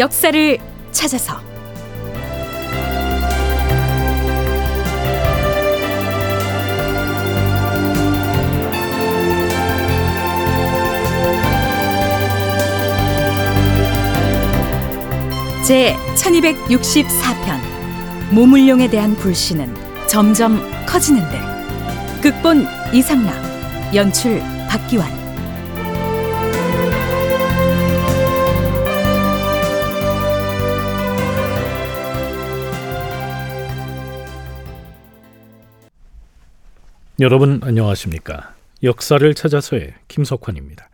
역사를 찾아서. 제 1264편 모물룡에 대한 불신은 점점 커지는데 극본 이상락 연출 박기환 여러분 안녕하십니까? 역사를 찾아서의 김석환입니다.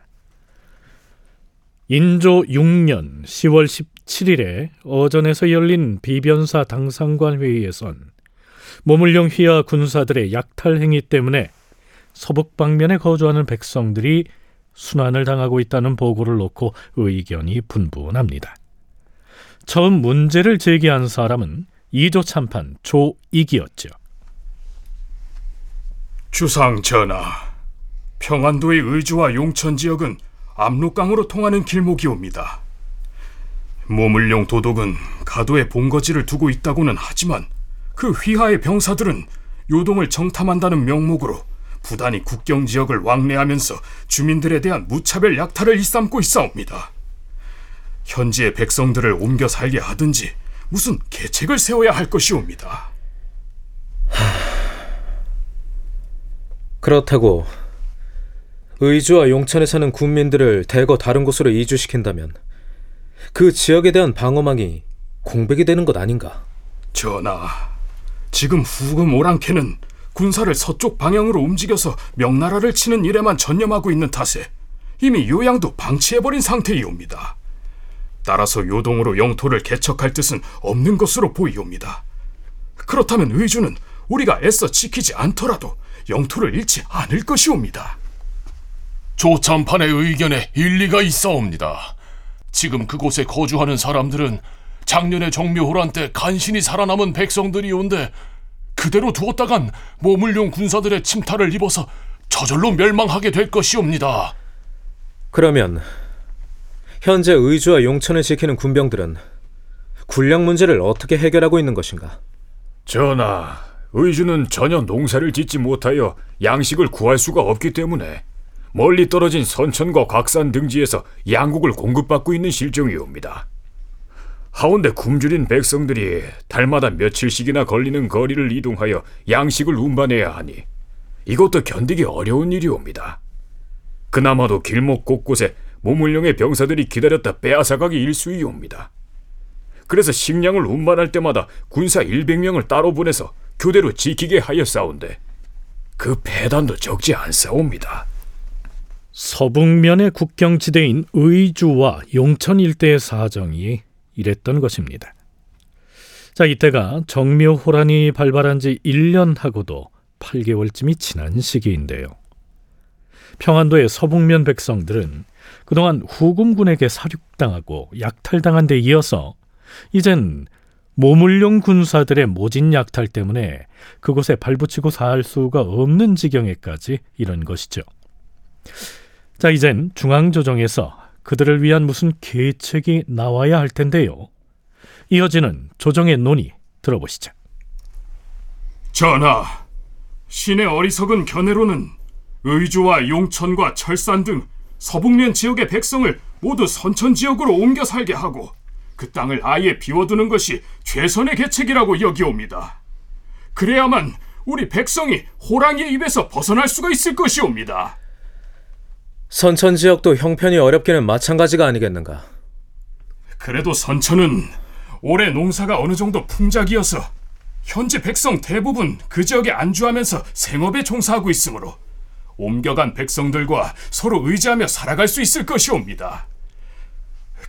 인조 6년 10월 17일에 어전에서 열린 비변사 당상관 회의에선 모물룡 휘하 군사들의 약탈 행위 때문에 서북 방면에 거주하는 백성들이 순환을 당하고 있다는 보고를 놓고 의견이 분분합니다. 처음 문제를 제기한 사람은 이조 참판 조익이었죠. 주상 전하, 평안도의 의주와 용천 지역은 압록강으로 통하는 길목이옵니다. 모물룡 도독은 가도에 본거지를 두고 있다고는 하지만 그 휘하의 병사들은 요동을 정탐한다는 명목으로 부단히 국경 지역을 왕래하면서 주민들에 대한 무차별 약탈을 일삼고 있사옵니다. 현지의 백성들을 옮겨 살게 하든지 무슨 계책을 세워야 할 것이옵니다. 그렇다고 의주와 용천에 사는 군민들을 대거 다른 곳으로 이주시킨다면 그 지역에 대한 방어망이 공백이 되는 것 아닌가? 전하, 지금 후금 오랑캐는 군사를 서쪽 방향으로 움직여서 명나라를 치는 일에만 전념하고 있는 탓에 이미 요양도 방치해버린 상태이옵니다. 따라서 요동으로 영토를 개척할 뜻은 없는 것으로 보이옵니다. 그렇다면 의주는 우리가 애써 지키지 않더라도 영토를 잃지 않을 것이옵니다. 조참판의 의견에 일리가 있사옵니다. 지금 그곳에 거주하는 사람들은 작년에 정묘호란 때 간신히 살아남은 백성들이온데 그대로 두었다간 모물용 군사들의 침탈을 입어서 저절로 멸망하게 될 것이옵니다. 그러면 현재 의주와 용천을 지키는 군병들은 군량 문제를 어떻게 해결하고 있는 것인가? 전하, 의주는 전혀 농사를 짓지 못하여 양식을 구할 수가 없기 때문에 멀리 떨어진 선천과 곽산 등지에서 양국을 공급받고 있는 실정이옵니다. 하운데 굶주린 백성들이 달마다 며칠씩이나 걸리는 거리를 이동하여 양식을 운반해야 하니 이것도 견디기 어려운 일이옵니다. 그나마도 길목 곳곳에 모물령의 병사들이 기다렸다 빼앗아가기 일수이옵니다. 그래서 식량을 운반할 때마다 군사 100명을 따로 보내서 교대로 지키게 하였사온데 그 배단도 적지 않사옵니다. 서북면의 국경지대인 의주와 용천 일대의 사정이 이랬던 것입니다. 자, 이때가 정묘호란이 발발한 지 1년하고도 8개월쯤이 지난 시기인데요. 평안도의 서북면 백성들은 그동안 후금군에게 사륙당하고 약탈당한 데 이어서 이젠 모물룡 군사들의 모진 약탈 때문에 그곳에 발붙이고 살 수가 없는 지경에까지 이런 것이죠. 자, 이젠 중앙조정에서 그들을 위한 무슨 계책이 나와야 할 텐데요. 이어지는 조정의 논의 들어보시죠. 전하, 신의 어리석은 견해로는 의주와 용천과 철산 등 서북면 지역의 백성을 모두 선천 지역으로 옮겨 살게 하고 그 땅을 아예 비워두는 것이 최선의 계책이라고 여기옵니다. 그래야만 우리 백성이 호랑이의 입에서 벗어날 수가 있을 것이옵니다. 선천 지역도 형편이 어렵기는 마찬가지가 아니겠는가? 그래도 선천은 올해 농사가 어느 정도 풍작이어서 현재 백성 대부분 그 지역에 안주하면서 생업에 종사하고 있으므로 옮겨간 백성들과 서로 의지하며 살아갈 수 있을 것이옵니다.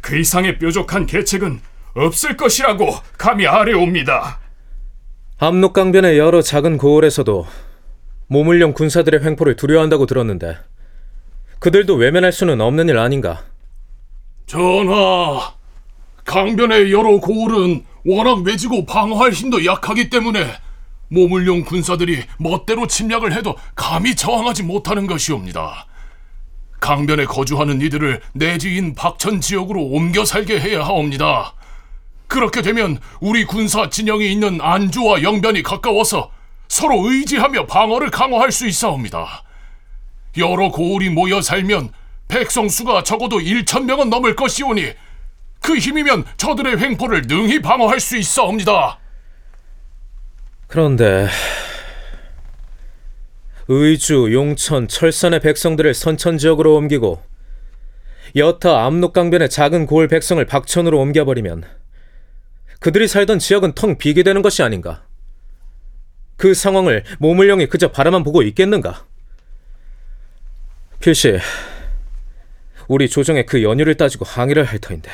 그 이상의 뾰족한 계책은 없을 것이라고 감히 아뢰옵니다. 압록강변의 여러 작은 고을에서도 모물령 군사들의 횡포를 두려워한다고 들었는데 그들도 외면할 수는 없는 일 아닌가? 전하, 강변의 여러 고을은 워낙 외지고 방어할 힘도 약하기 때문에 모물용 군사들이 멋대로 침략을 해도 감히 저항하지 못하는 것이옵니다. 강변에 거주하는 이들을 내지인 박천 지역으로 옮겨 살게 해야 하옵니다. 그렇게 되면 우리 군사 진영이 있는 안주와 영변이 가까워서 서로 의지하며 방어를 강화할 수 있사옵니다. 여러 고을이 모여 살면 백성 수가 적어도 1천 명은 넘을 것이오니 그 힘이면 저들의 횡포를 능히 방어할 수 있사옵니다. 그런데 의주, 용천, 철산의 백성들을 선천 지역으로 옮기고 여타 압록강변의 작은 고을 백성을 박천으로 옮겨버리면 그들이 살던 지역은 텅 비게 되는 것이 아닌가? 그 상황을 모물령이 그저 바라만 보고 있겠는가? 필시 우리 조정에 그 연유를 따지고 항의를 할 터인데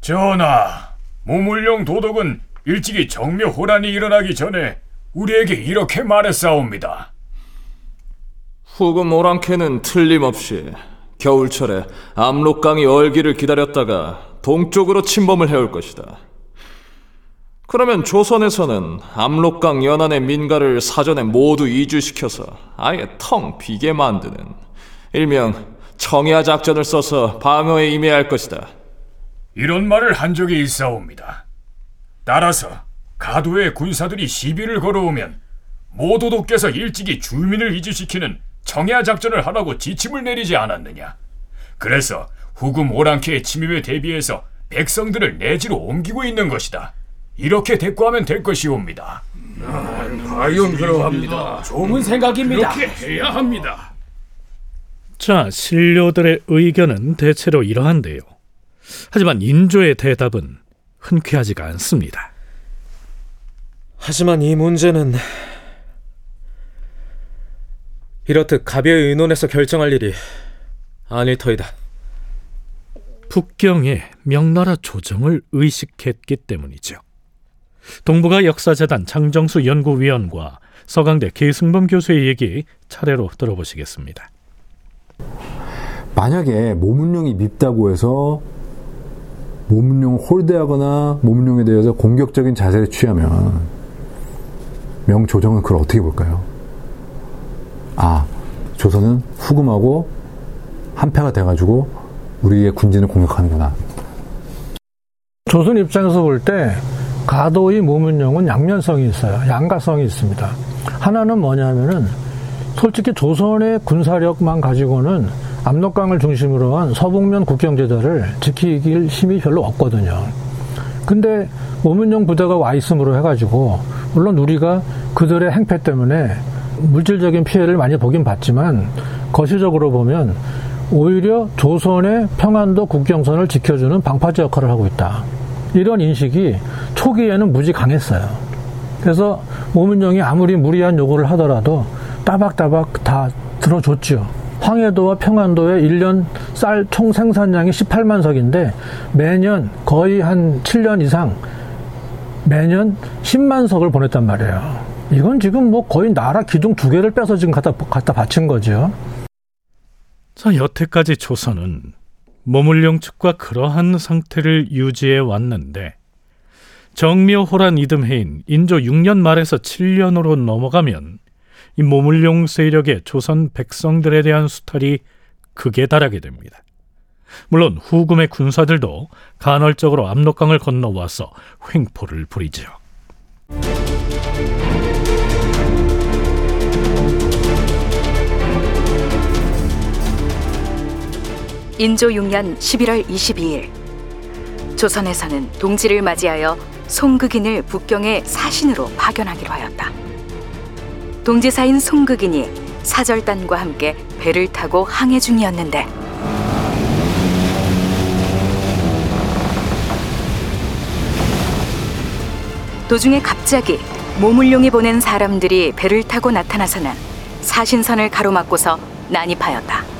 전하, 모물령 도덕은 일찍이 정묘 호란이 일어나기 전에 우리에게 이렇게 말했사옵니다. 후금 오랑캐는 틀림없이 겨울철에 압록강이 얼기를 기다렸다가 동쪽으로 침범을 해올 것이다. 그러면 조선에서는 압록강 연안의 민가를 사전에 모두 이주시켜서 아예 텅 비게 만드는 일명 청야 작전을 써서 방어에 임해야 할 것이다. 이런 말을 한 적이 있사옵니다. 따라서 가도의 군사들이 시비를 걸어오면 모도도께서 일찍이 주민을 이주시키는 청야 작전을 하라고 지침을 내리지 않았느냐. 그래서 후금 오랑캐의 침입에 대비해서 백성들을 내지로 옮기고 있는 것이다. 이렇게 대꾸하면 될 것이옵니다. 과연 그러합니다. 좋은 생각입니다. 그렇게 해야 합니다. 자, 신료들의 의견은 대체로 이러한데요. 하지만 인조의 대답은 흔쾌하지가 않습니다. 하지만 이 문제는 이렇듯 가벼이 의논해서 결정할 일이 아닐 터이다. 북경의 명나라 조정을 의식했기 때문이죠. 동북아 역사재단 장정수 연구위원과 서강대 계승범 교수의 얘기 차례로 들어보시겠습니다. 만약에 모문룡이 밉다고 해서 모문룡을 홀대하거나 모문룡에 대해서 공격적인 자세를 취하면 명조정은 그걸 어떻게 볼까요? 아, 조선은 후금하고 한패가 돼가지고 우리의 군진을 공격하는구나. 조선 입장에서 볼 때 가도의 모문용은 양면성이 있어요. 양가성이 있습니다. 하나는 뭐냐면은 솔직히 조선의 군사력만 가지고는 압록강을 중심으로 한 서북면 국경제도를 지키길 힘이 별로 없거든요. 근데 모문용 부대가 와 있음으로 해가지고 물론 우리가 그들의 행패 때문에 물질적인 피해를 많이 보긴 봤지만 거시적으로 보면 오히려 조선의 평안도 국경선을 지켜주는 방파제 역할을 하고 있다. 이런 인식이 초기에는 무지 강했어요. 그래서 모문령이 아무리 무리한 요구를 하더라도 따박따박 다 들어줬죠. 황해도와 평안도의 1년 쌀 총 생산량이 18만 석인데 매년 거의 한 7년 이상 매년 10만 석을 보냈단 말이에요. 이건 지금 뭐 거의 나라 기둥 두 개를 빼서 지금 갖다, 갖다 바친 거죠. 자, 여태까지 조선은 모물령 측과 그러한 상태를 유지해 왔는데 정묘 호란 이듬해인 인조 6년 말에서 7년으로 넘어가면 이 모물용 세력의 조선 백성들에 대한 수탈이 극에 달하게 됩니다. 물론 후금의 군사들도 간헐적으로 압록강을 건너와서 횡포를 부리죠. 인조 6년 11월 22일 조선에서는 동지를 맞이하여 송극인을 북경의 사신으로 파견하기로 하였다. 동지사인 송극인이 사절단과 함께 배를 타고 항해 중이었는데 도중에 갑자기 모물룡이 보낸 사람들이 배를 타고 나타나서는 사신선을 가로막고서 난입하였다.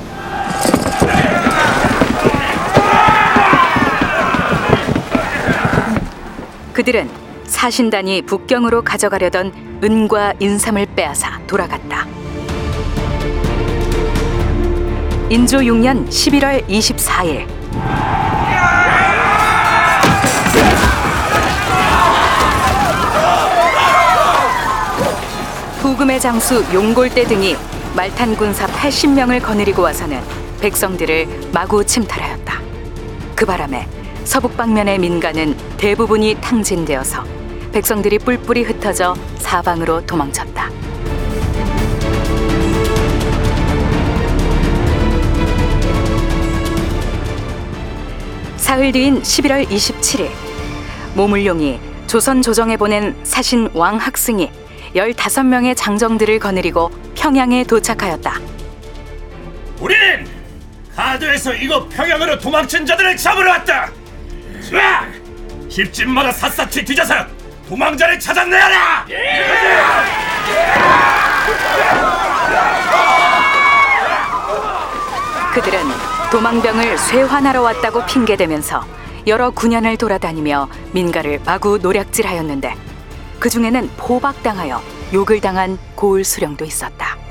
그들은 사신단이 북경으로 가져가려던 은과 인삼을 빼앗아 돌아갔다. 인조 6년 11월 24일 후금의 장수 용골대 등이 말탄 군사 80명을 거느리고 와서는 백성들을 마구 침탈하였다. 그 바람에 서북 방면의 민가는 대부분이 탕진되어서 백성들이 뿔뿔이 흩어져 사방으로 도망쳤다. 사흘 뒤인 11월 27일 모물룡이 조선 조정에 보낸 사신 왕학승이 15명의 장정들을 거느리고 평양에 도착하였다. 우린 가도에서 이곳 평양으로 도망친 자들을 잡으러 왔다. 자, 집집마다 샅샅이 뒤져서 도망자를 찾아내라. 그들은 도망병을 쇠환하러 왔다고 핑계대면서 여러 군현을 돌아다니며 민가를 마구 노략질하였는데 그 중에는 포박당하여 욕을 당한 고을 수령도 있었다.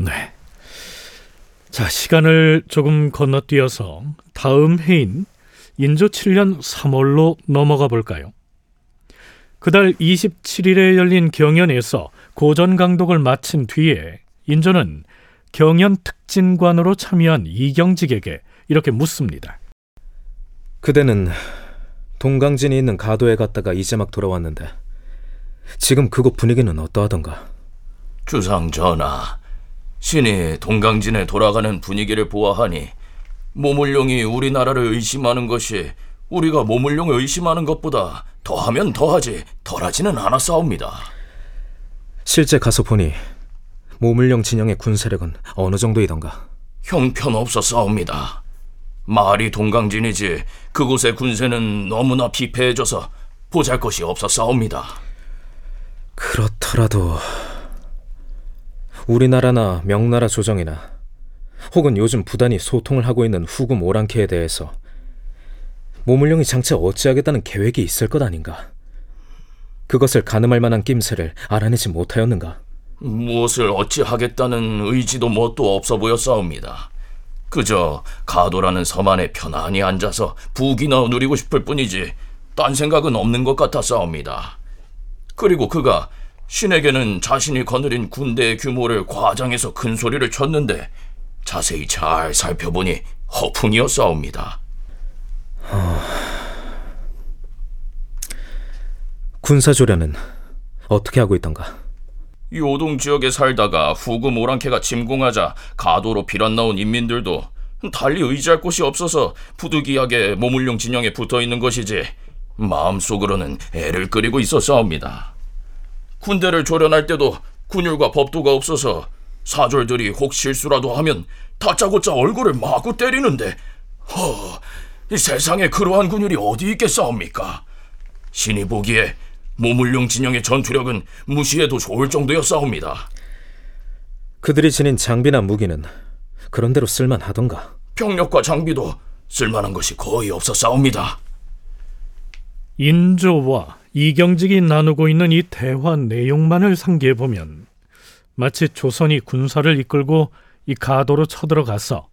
네. 자, 시간을 조금 건너뛰어서 다음 해인 인조 7년 3월로 넘어가 볼까요? 그달 27일에 열린 경연에서 고전 강독을 마친 뒤에 인조는 경연 특진관으로 참여한 이경직에게 이렇게 묻습니다. 그대는 동강진이 있는 가도에 갔다가 이제 막 돌아왔는데 지금 그곳 분위기는 어떠하던가? 주상 전하, 신이 동강진에 돌아가는 분위기를 보아하니 모물룡이 우리나라를 의심하는 것이 우리가 모물룡을 의심하는 것보다 더하면 더하지 덜하지는 않았사옵니다. 실제 가서 보니 모물령 진영의 군세력은 어느 정도이던가? 형편없었사옵니다. 말이 동강진이지 그곳의 군세는 너무나 피폐해져서 보잘것이 없었사옵니다. 그렇더라도 우리나라나 명나라 조정이나 혹은 요즘 부단히 소통을 하고 있는 후금 오랑캐에 대해서 모물령이 장차 어찌하겠다는 계획이 있을 것 아닌가? 그것을 가늠할 만한 낌새를 알아내지 못하였는가? 무엇을 어찌하겠다는 의지도 뭣도 없어 보였사옵니다. 그저 가도라는 섬 안에 편안히 앉아서 부귀나 누리고 싶을 뿐이지 딴 생각은 없는 것 같았사옵니다. 그리고 그가 신에게는 자신이 거느린 군대의 규모를 과장해서 큰 소리를 쳤는데 자세히 잘 살펴보니 허풍이었사옵니다. 군사조련은 어떻게 하고 있던가? 요동 지역에 살다가 후금 오랑캐가 침공하자 가도로 빌안 나온 인민들도 달리 의지할 곳이 없어서 부득이하게 모물룡 진영에 붙어 있는 것이지 마음속으로는 애를 끓이고 있었사옵니다. 군대를 조련할 때도 군율과 법도가 없어서 사졸들이 혹 실수라도 하면 다짜고짜 얼굴을 마구 때리는데 허, 이 세상에 그러한 군율이 어디 있겠사옵니까? 신이 보기에 모물룡 진영의 전투력은 무시해도 좋을 정도였사옵니다. 그들이 지닌 장비나 무기는 그런대로 쓸만하던가? 병력과 장비도 쓸만한 것이 거의 없었사옵니다. 인조와 이경직이 나누고 있는 이 대화 내용만을 상기해 보면 마치 조선이 군사를 이끌고 이 가도로 쳐들어가서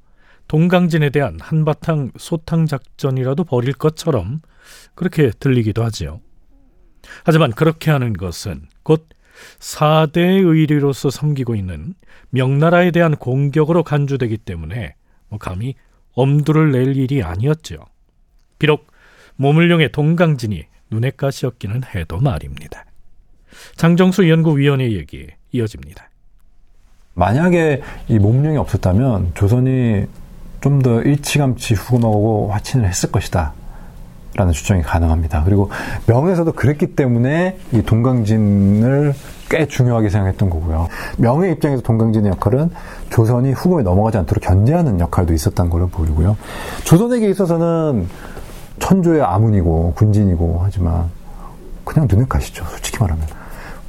동강진에 대한 한바탕 소탕 작전이라도 벌일 것처럼 그렇게 들리기도 하지요. 하지만 그렇게 하는 것은 곧 4대의 의리로서 섬기고 있는 명나라에 대한 공격으로 간주되기 때문에 뭐 감히 엄두를 낼 일이 아니었죠. 비록 모물룡의 동강진이 눈에 가시였기는 해도 말입니다. 장정수 연구위원의 얘기 이어집니다. 만약에 이 몸령이 없었다면 조선이 좀 더 일치감치 후금하고 화친을 했을 것이다. 라는 주장이 가능합니다. 그리고 명에서도 그랬기 때문에 이 동강진을 꽤 중요하게 생각했던 거고요. 명의 입장에서 동강진의 역할은 조선이 후금에 넘어가지 않도록 견제하는 역할도 있었던 걸로 보이고요. 조선에게 있어서는 천조의 아문이고 군진이고 하지만 그냥 눈에 가시죠. 솔직히 말하면.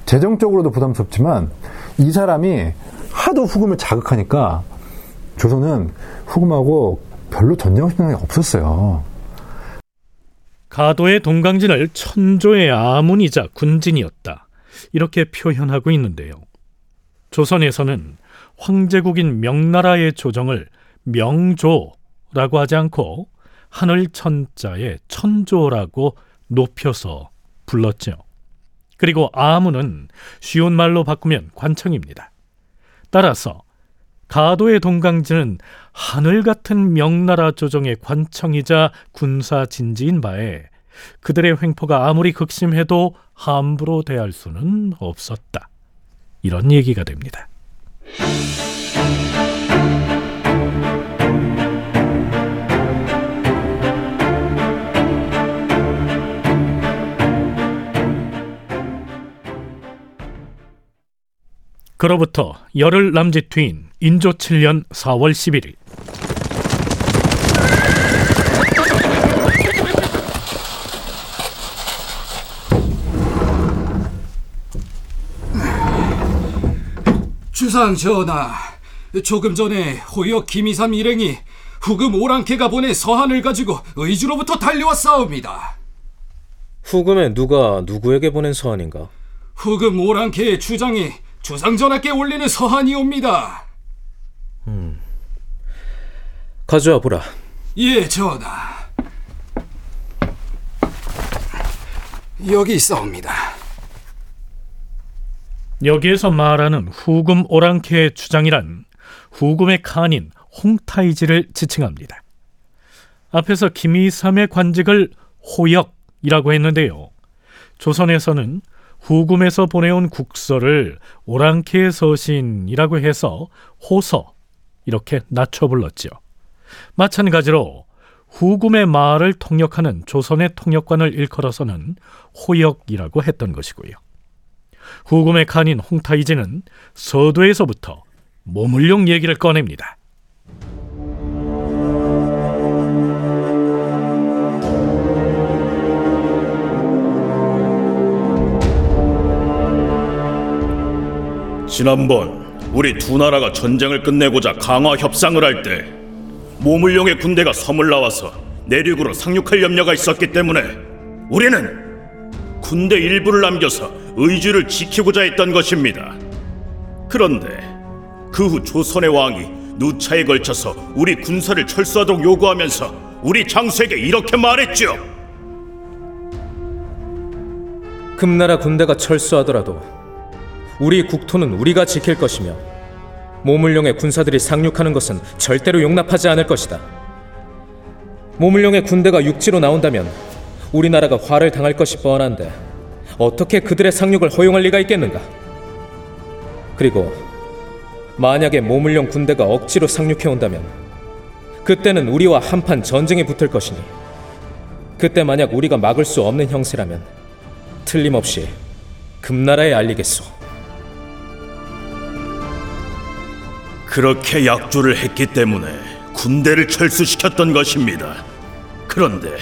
재정적으로도 부담스럽지만 이 사람이 하도 후금을 자극하니까 조선은 후금하고 별로 전쟁할 생각이 없었어요. 가도의 동강진을 천조의 아문이자 군진이었다. 이렇게 표현하고 있는데요. 조선에서는 황제국인 명나라의 조정을 명조 천조라고 하지 않고 하늘 천자에 천조라고 높여서 불렀죠. 그리고 아무는 쉬운 말로 바꾸면 관청입니다. 따라서 가도의 동강진은 하늘 같은 명나라 조정의 관청이자 군사 진지인 바에 그들의 횡포가 아무리 극심해도 함부로 대할 수는 없었다. 이런 얘기가 됩니다. 그로부터 열흘 남짓 뒤인 인조 7년 4월 11일 주상 전하, 조금 전에 호역 김이삼 일행이 후금 오랑캐가 보낸 서한을 가지고 의주로부터 달려왔사옵니다. 후금에 누가 누구에게 보낸 서한인가? 후금 오랑캐의 주장이 주상 전하께 올리는 서한이옵니다. 가져와 보라. 예, 전하. 여기 있사옵니다. 여기에서 말하는 후금 오랑캐의 주장이란 후금의 칸인 홍타이지를 지칭합니다. 앞에서 김이삼의 관직을 호역이라고 했는데요. 조선에서는 후금에서 보내온 국서를 오랑캐의 서신이라고 해서 호서 이렇게 낮춰 불렀죠. 마찬가지로 후금의 말을 통역하는 조선의 통역관을 일컬어서는 호역이라고 했던 것이고요. 후금의 칸인 홍타이지는 서도에서부터 모물룡 얘기를 꺼냅니다. 지난번 우리 두 나라가 전쟁을 끝내고자 강화 협상을 할 때 모물룡의 군대가 섬을 나와서 내륙으로 상륙할 염려가 있었기 때문에 우리는 군대 일부를 남겨서 의주를 지키고자 했던 것입니다. 그런데 그 후 조선의 왕이 누차에 걸쳐서 우리 군사를 철수하도록 요구하면서 우리 장수에게 이렇게 말했죠. 금나라 군대가 철수하더라도 우리 국토는 우리가 지킬 것이며 모물룡의 군사들이 상륙하는 것은 절대로 용납하지 않을 것이다. 모물룡의 군대가 육지로 나온다면 우리나라가 화를 당할 것이 뻔한데 어떻게 그들의 상륙을 허용할 리가 있겠는가? 그리고 만약에 모물룡 군대가 억지로 상륙해 온다면 그때는 우리와 한판 전쟁에 붙을 것이니 그때 만약 우리가 막을 수 없는 형세라면 틀림없이 금나라에 알리겠소. 그렇게 약조를 했기 때문에 군대를 철수시켰던 것입니다. 그런데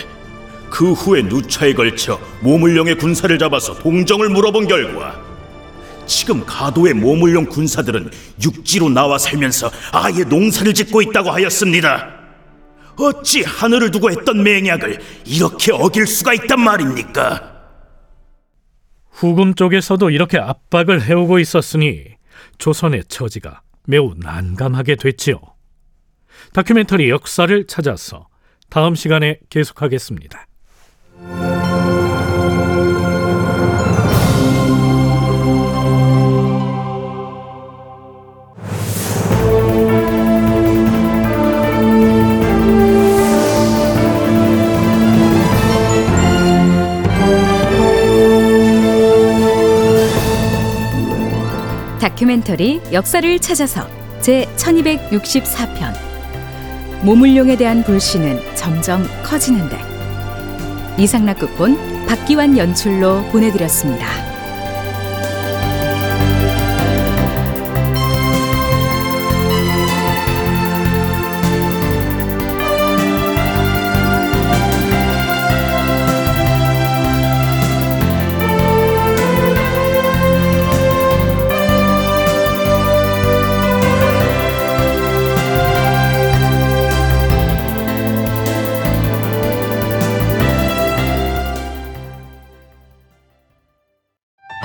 그 후에 누차에 걸쳐 모물룡의 군사를 잡아서 동정을 물어본 결과 지금 가도의 모물룡 군사들은 육지로 나와 살면서 아예 농사를 짓고 있다고 하였습니다. 어찌 하늘을 두고 했던 맹약을 이렇게 어길 수가 있단 말입니까? 후금 쪽에서도 이렇게 압박을 해오고 있었으니 조선의 처지가 매우 난감하게 됐지요. 다큐멘터리 역사를 찾아서 다음 시간에 계속하겠습니다. 다큐멘터리 역사를 찾아서 제 1264편 모물룡에 대한 불신은 점점 커지는데 이상락 극본 박기환 연출로 보내드렸습니다.